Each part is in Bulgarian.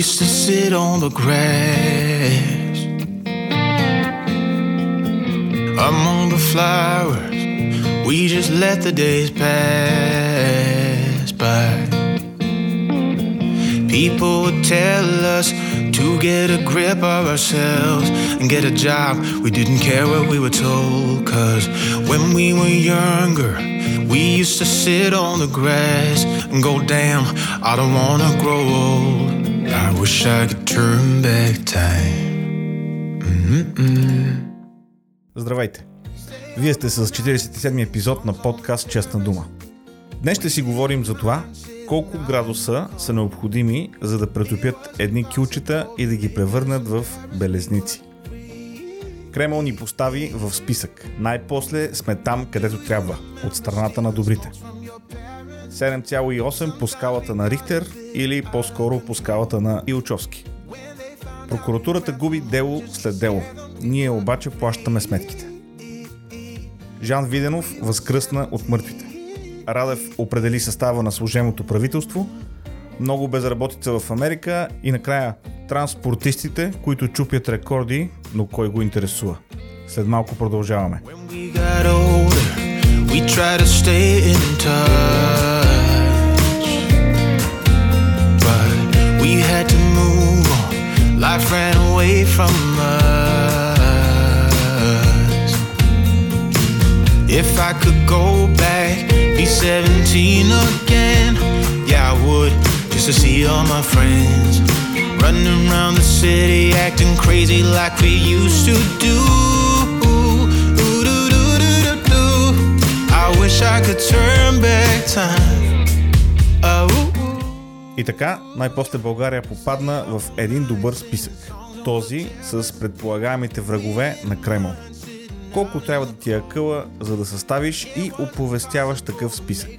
used to sit on the grass among the flowers. We just let the days pass by. People would tell us to get a grip of ourselves and get a job. We didn't care what we were told, cause when we were younger, we used to sit on the grass and go, damn, I don't wanna grow old. I wish I could turn back time. Mm-mm. Здравейте! Вие сте с 47-ми епизод на подкаст Честна дума. Днес ще си говорим за това, колко градуса са необходими, за да претопят едни кюлчета и да ги превърнат в белезници. Кремъл ни постави в списък. Най-после сме там, където трябва, от страната на добрите. 7,8 по скалата на Рихтер или по-скоро по скалата на Илчовски. Прокуратурата губи дело след дело. Ние обаче плащаме сметките. Жан Виденов възкръсна от мъртвите. Радев определи състава на служебното правителство, много безработица в Америка и накрая транспортистите, които чупят рекорди, но кой го интересува. След малко продължаваме. We tried to stay in touch. We had to move on. Life ran away from us. If I could go back, be 17 again, yeah, I would. Just to see all my friends running around the city, acting crazy like we used to do. I wish I could turn back time. И така, най-после България попадна в един добър списък. Този с предполагаемите врагове на Кремъл. Колко трябва да ти е къла, за да съставиш и оповестяваш такъв списък?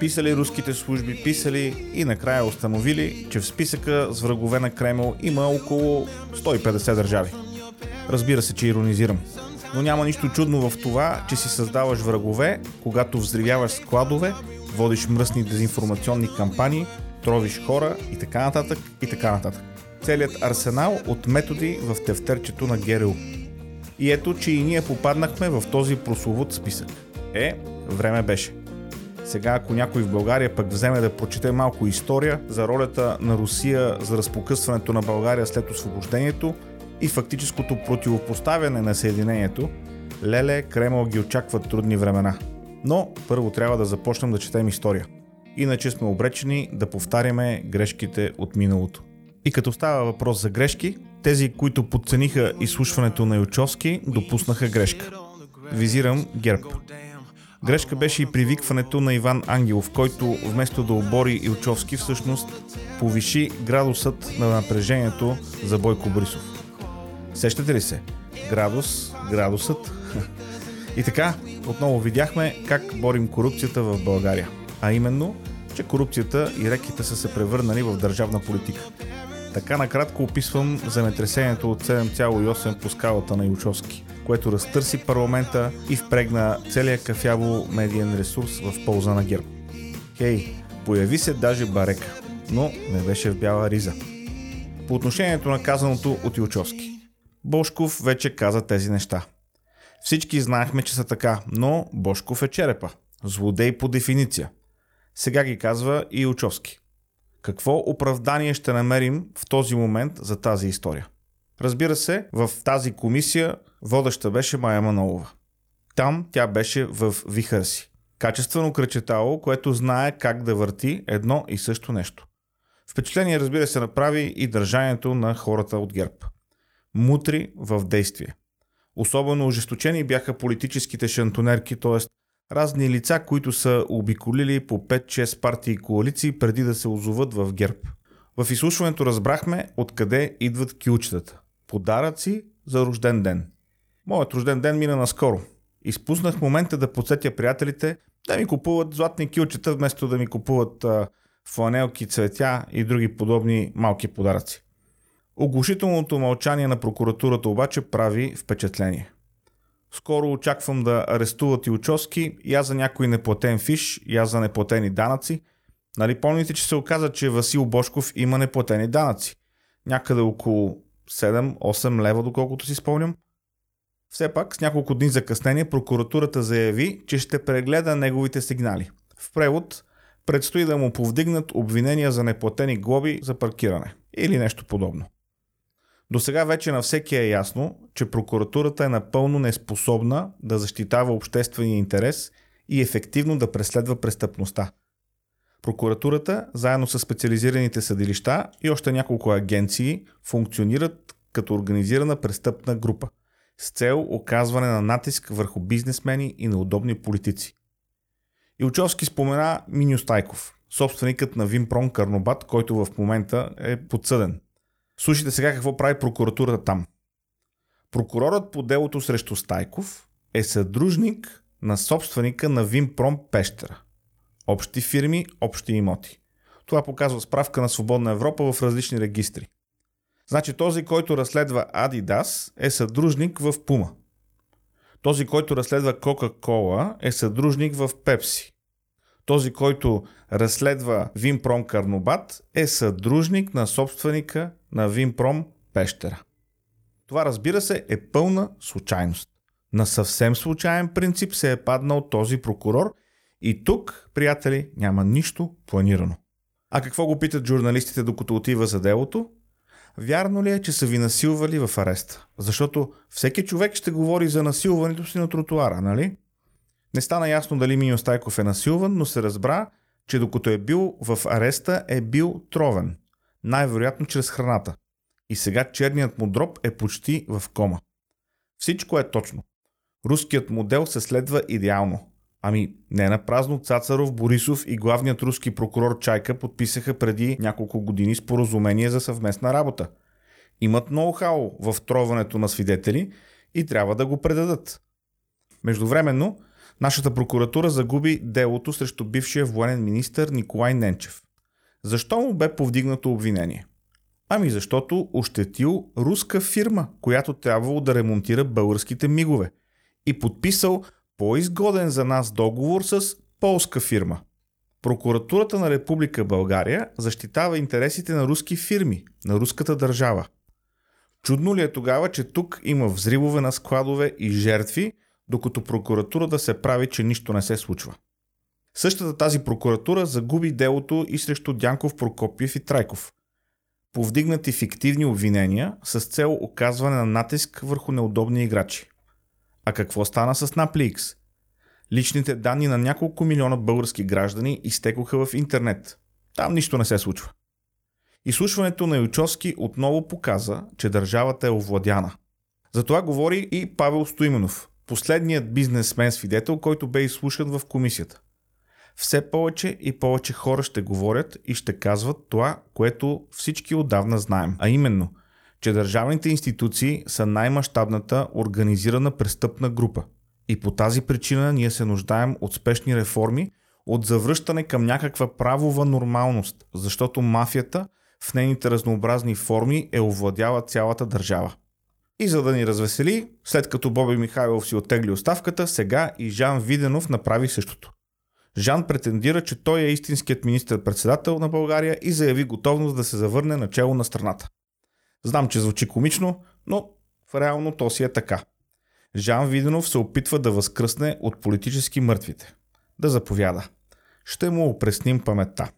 Писали руските служби, писали и накрая установили, че в списъка с врагове на Кремъл има около 150 държави. Разбира се, че иронизирам. Но няма нищо чудно в това, че си създаваш врагове, когато взривяваш складове, водиш мръсни дезинформационни кампании, тровиш хора и така нататък и така нататък. Целият арсенал от методи в тефтерчето на ГРУ. И ето, че и ние попаднахме в този прословут списък. Е, време беше. Сега, ако някой в България пък вземе да прочете малко история за ролята на Русия за разпокъсването на България след освобождението и фактическото противопоставяне на Съединението, леле, Кремъл ги очакват трудни времена. Но първо трябва да започнем да четем история. Иначе сме обречени да повтаряме грешките от миналото. И като става въпрос за грешки, тези, които подцениха изслушването на Ючовски, допуснаха грешка. Визирам ГЕРБ. Грешка беше и привикването на Иван Ангелов, който вместо да обори Илчовски всъщност повиши градусът на напрежението за Бойко Борисов. Сещате ли се? Градус, градусът. И така, отново видяхме как борим корупцията в България. А именно, че корупцията и реките са се превърнали в държавна политика. Така накратко описвам земетресението от 7,8 по скалата на Ючовски, което разтърси парламента и впрегна целия кафяво медиен ресурс в полза на ГЕРБ. Хей, появи се даже Барека, но не беше в бяла риза. По отношението на казаното от Ючовски. Бошков вече каза тези неща. Всички знаехме, че са така, но Бошков е черепа. Злодей по дефиниция. Сега ги казва и Ючовски. Какво оправдание ще намерим в този момент за тази история? Разбира се, в тази комисия водеща беше Майя Манолова. Там тя беше в вихър си. Качествено кръчетало, което знае как да върти едно и също нещо. Впечатление, разбира се, направи и държанието на хората от ГЕРБ. Мутри в действие. Особено ожесточени бяха политическите шантонерки, т.е разни лица, които са обиколили по 5-6 партии и коалиции преди да се озоват в ГЕРБ. В изслушването разбрахме откъде идват кючетата. Подаръци за рожден ден. Моят рожден ден мина наскоро. Изпуснах момента да подсетя приятелите да ми купуват златни кючета, вместо да ми купуват а, фланелки, цветя и други подобни малки подаръци. Оглушителното мълчание на прокуратурата обаче прави впечатление. Скоро очаквам да арестуват и учоски, я за някой неплатен фиш, я за неплатени данъци. Нали помните, че се оказа, че Васил Бошков има неплатени данъци? Някъде около 7-8 лева, доколкото си спомням. Все пак, с няколко дни закъснение, прокуратурата заяви, че ще прегледа неговите сигнали. В превод, предстои да му повдигнат обвинения за неплатени глоби за паркиране или нещо подобно. До сега вече на всеки е ясно, че прокуратурата е напълно неспособна да защитава обществения интерес и ефективно да преследва престъпността. Прокуратурата, заедно с специализираните съдилища и още няколко агенции, функционират като организирана престъпна група с цел оказване на натиск върху бизнесмени и неудобни политици. Илчовски спомена Миню Стайков, собственикът на Вимпрон Карнобат, който в момента е подсъден. Слушайте сега какво прави прокуратурата там. Прокурорът по делото срещу Стайков е съдружник на собственика на Вимпром Пещера. Общи фирми, общи имоти. Това показва справка на Свободна Европа в различни регистри. Значи този, който разследва Adidas е съдружник в Пума. Този, който разследва Кока-Кола е съдружник в Пепси. Този, който разследва Вимпром Карнобат е съдружник на собственика на Вимпром Пещера. Това разбира се е пълна случайност. На съвсем случайен принцип се е паднал този прокурор и тук, приятели, няма нищо планирано. А какво го питат журналистите докато отива за делото? Вярно ли е, че са ви насилвали в ареста? Защото всеки човек ще говори за насилването си на тротуара, нали? Не стана ясно дали Миньо Стайков е насилван, но се разбра, че докато е бил в ареста е бил тровен. Най-вероятно чрез храната. И сега черният му дроб е почти в кома. Всичко е точно. Руският модел се следва идеално. Ами, не на празно Цацаров, Борисов и главният руски прокурор Чайка подписаха преди няколко години споразумение за съвместна работа. Имат ноу-хау в троването на свидетели и трябва да го предадат. Междувременно, нашата прокуратура загуби делото срещу бившия военен министр Николай Ненчев. Защо му бе повдигнато обвинение? Ами защото ощетил руска фирма, която трябвало да ремонтира българските мигове и подписал по-изгоден за нас договор с полска фирма. Прокуратурата на Република България защитава интересите на руски фирми, на руската държава. Чудно ли е тогава, че тук има взривове на складове и жертви, докато прокуратурата се прави, че нищо не се случва? Същата тази прокуратура загуби делото и срещу Дянков, Прокопиев и Трайков. Повдигнати фиктивни обвинения с цел оказване на натиск върху неудобни играчи. А какво стана с NapLeaks? Личните данни на няколко милиона български граждани изтекоха в интернет. Там нищо не се случва. Изслушването на Ючовски отново показа, че държавата е овладяна. За това говори и Павел Стоименов, последният бизнесмен свидетел, който бе изслушан в комисията. Все повече и повече хора ще говорят и ще казват това, което всички отдавна знаем, а именно – че държавните институции са най-мащабната организирана престъпна група. И по тази причина ние се нуждаем от спешни реформи, от завръщане към някаква правова нормалност, защото мафията в нейните разнообразни форми е овладяла цялата държава. И за да ни развесели, след като Боби Михайлов си оттегли оставката, сега и Жан Виденов направи същото. Жан претендира, че той е истинският министр-председател на България и заяви готовност да се завърне начало на страната. Знам, че звучи комично, но в реално то си е така. Жан Виденов се опитва да възкръсне от политически мъртвите. Да заповяда. Ще му опресним паметта.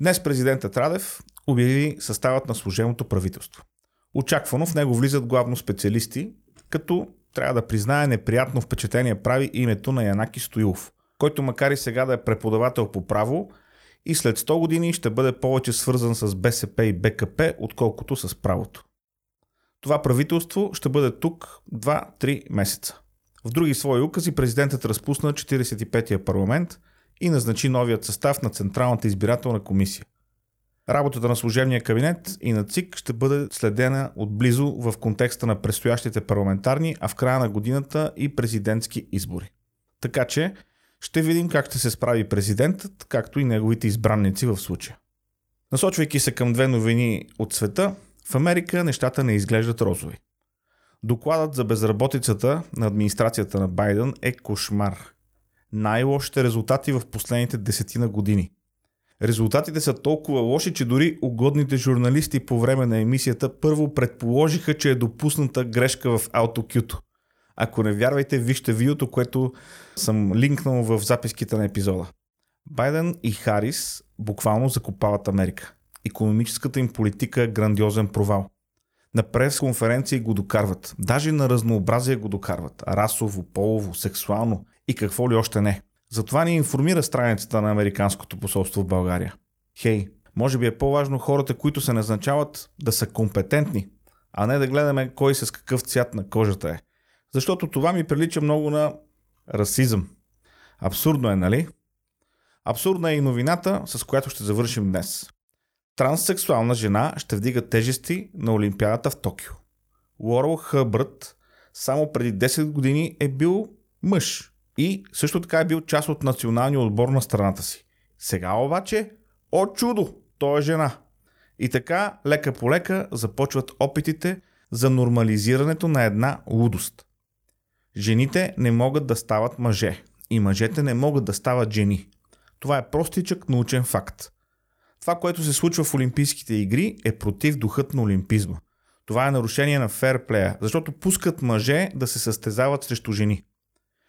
Днес президентът Радев обяви съставът на служебното правителство. Очаквано в него влизат главно специалисти, като трябва да призная неприятно впечатление прави името на Янаки Стоилов, който макар и сега да е преподавател по право, и след 100 години ще бъде повече свързан с БСП и БКП, отколкото с правото. Това правителство ще бъде тук 2-3 месеца. В други свои укази президентът разпусна 45-я парламент и назначи новият състав на Централната избирателна комисия. Работата на служебния кабинет и на ЦИК ще бъде следена отблизо в контекста на предстоящите парламентарни, а в края на годината и президентски избори. Така че ще видим как ще се справи президентът, както и неговите избранници в случая. Насочвайки се към две новини от света, в Америка нещата не изглеждат розови. Докладът за безработицата на администрацията на Байден е кошмар. Най-лошите резултати в последните десетина години. Резултатите са толкова лоши, че дори угодните журналисти по време на емисията първо предположиха, че е допусната грешка в AutoQ. Ако не вярвайте, вижте видеото, което съм линкнал в записките на епизода. Байден и Харис буквално закопават Америка. Економическата им политика е грандиозен провал. На прес-конференции го докарват. Даже на разнообразие го докарват. Расово, полово, сексуално и какво ли още не. Затова ни информира страницата на Американското посолство в България. Хей, може би е по-важно хората, които се назначават, да са компетентни, а не да гледаме кой с какъв цвят на кожата е. Защото това ми прилича много на расизъм. Абсурдно е, нали? Абсурдна е и новината, с която ще завършим днес. Транссексуална жена ще вдига тежести на Олимпиадата в Токио. Уоръл Хъбърт само преди 10 години е бил мъж и също така е бил част от националния отбор на страната си. Сега обаче, о чудо, той е жена. И така, лека по лека, започват опитите за нормализирането на една лудост. Жените не могат да стават мъже и мъжете не могат да стават жени. Това е простичък научен факт. Това, което се случва в Олимпийските игри е против духът на олимпизма. Това е нарушение на ферплея, защото пускат мъже да се състезават срещу жени.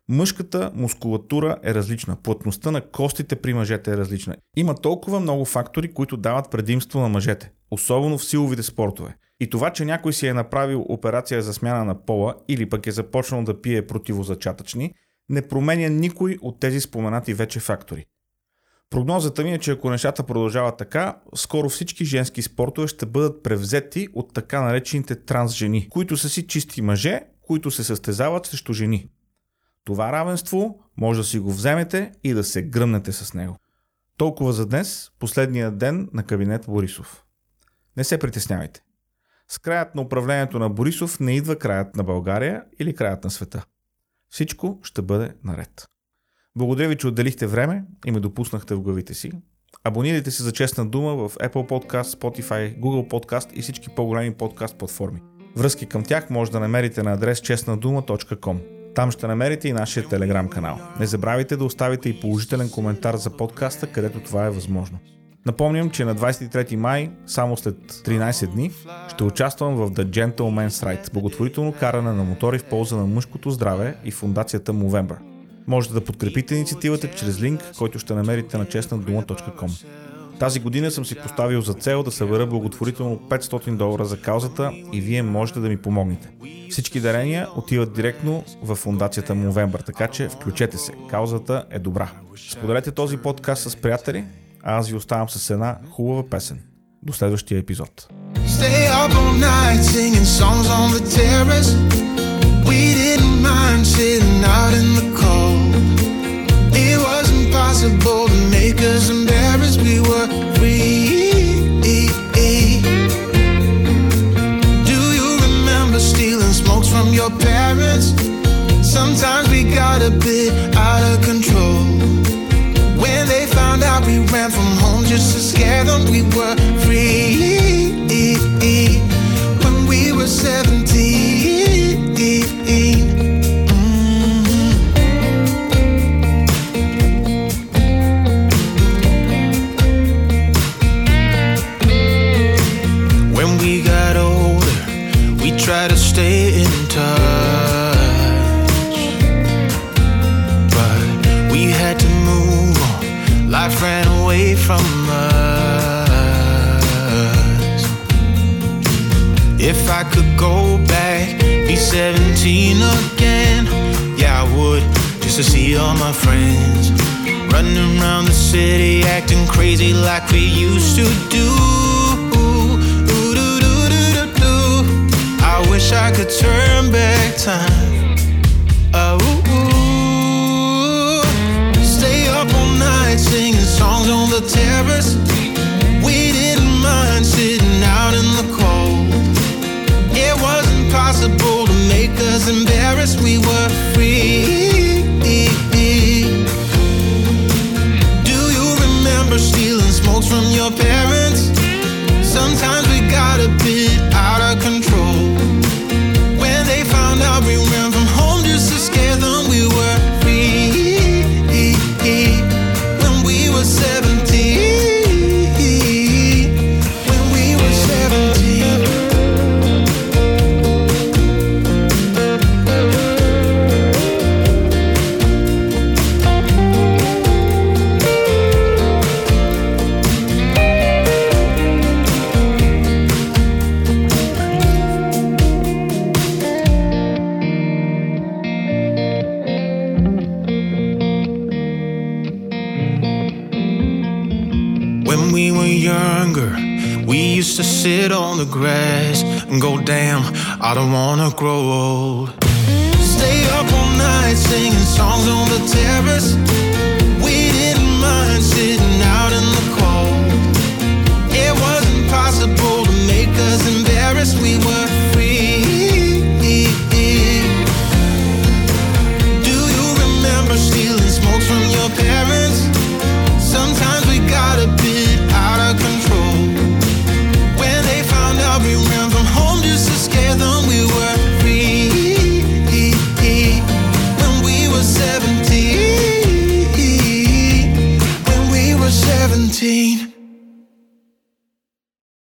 Мъжката мускулатура е различна, плътността на костите при мъжете е различна. Има толкова много фактори, които дават предимство на мъжете, особено в силовите спортове. И това, че някой си е направил операция за смяна на пола или пък е започнал да пие противозачатъчни, не променя никой от тези споменати вече фактори. Прогнозата ми е, че ако нещата продължават така, скоро всички женски спортове ще бъдат превзети от така наречените трансжени, които са си чисти мъже, които се състезават срещу жени. Това равенство може да си го вземете и да се гръмнете с него. Толкова за днес, последния ден на кабинет Борисов. Не се притеснявайте. С краят на управлението на Борисов не идва краят на България или краят на света. Всичко ще бъде наред. Благодаря ви, че отделихте време и ме допуснахте в главите си. Абонирайте се за честна дума в Apple Podcast, Spotify, Google Podcast и всички по-големи подкаст платформи. Връзки към тях може да намерите на адрес честнадума.com. Там ще намерите и нашия телеграм канал. Не забравяйте да оставите и положителен коментар за подкаста, където това е възможно. Напомням, че на 23 май, само след 13 дни, ще участвам в The Gentleman's Ride, благотворително каране на мотори в полза на мъжкото здраве и фундацията Movember. Можете да подкрепите инициативата чрез линк, който ще намерите на честнадума.com. Тази година съм си поставил за цел да събера благотворително 500 долара за каузата и вие можете да ми помогнете. Всички дарения отиват директно в фундацията Movember, така че включете се. Каузата е добра. Споделете този подкаст с приятели, а аз ви оставам с една хубава песен. До следващия епизод. Stay up all night singing songs on the terrace. We didn't mind sitting out in the cold. It was impossible together we were my friends. Running around the city, acting crazy like we used to do. I wish I could turn back time. Oh, stay up all night singing songs on the terrace. We didn't mind sitting out in the cold. It wasn't possible to make us embarrassed. We were free. Stealing from your parents? Sometimes we got a bit out of control. When they found out we ran from home just to scare them, sit on the grass and go, damn, I don't wanna grow old. Stay up all night singing songs on the terrace.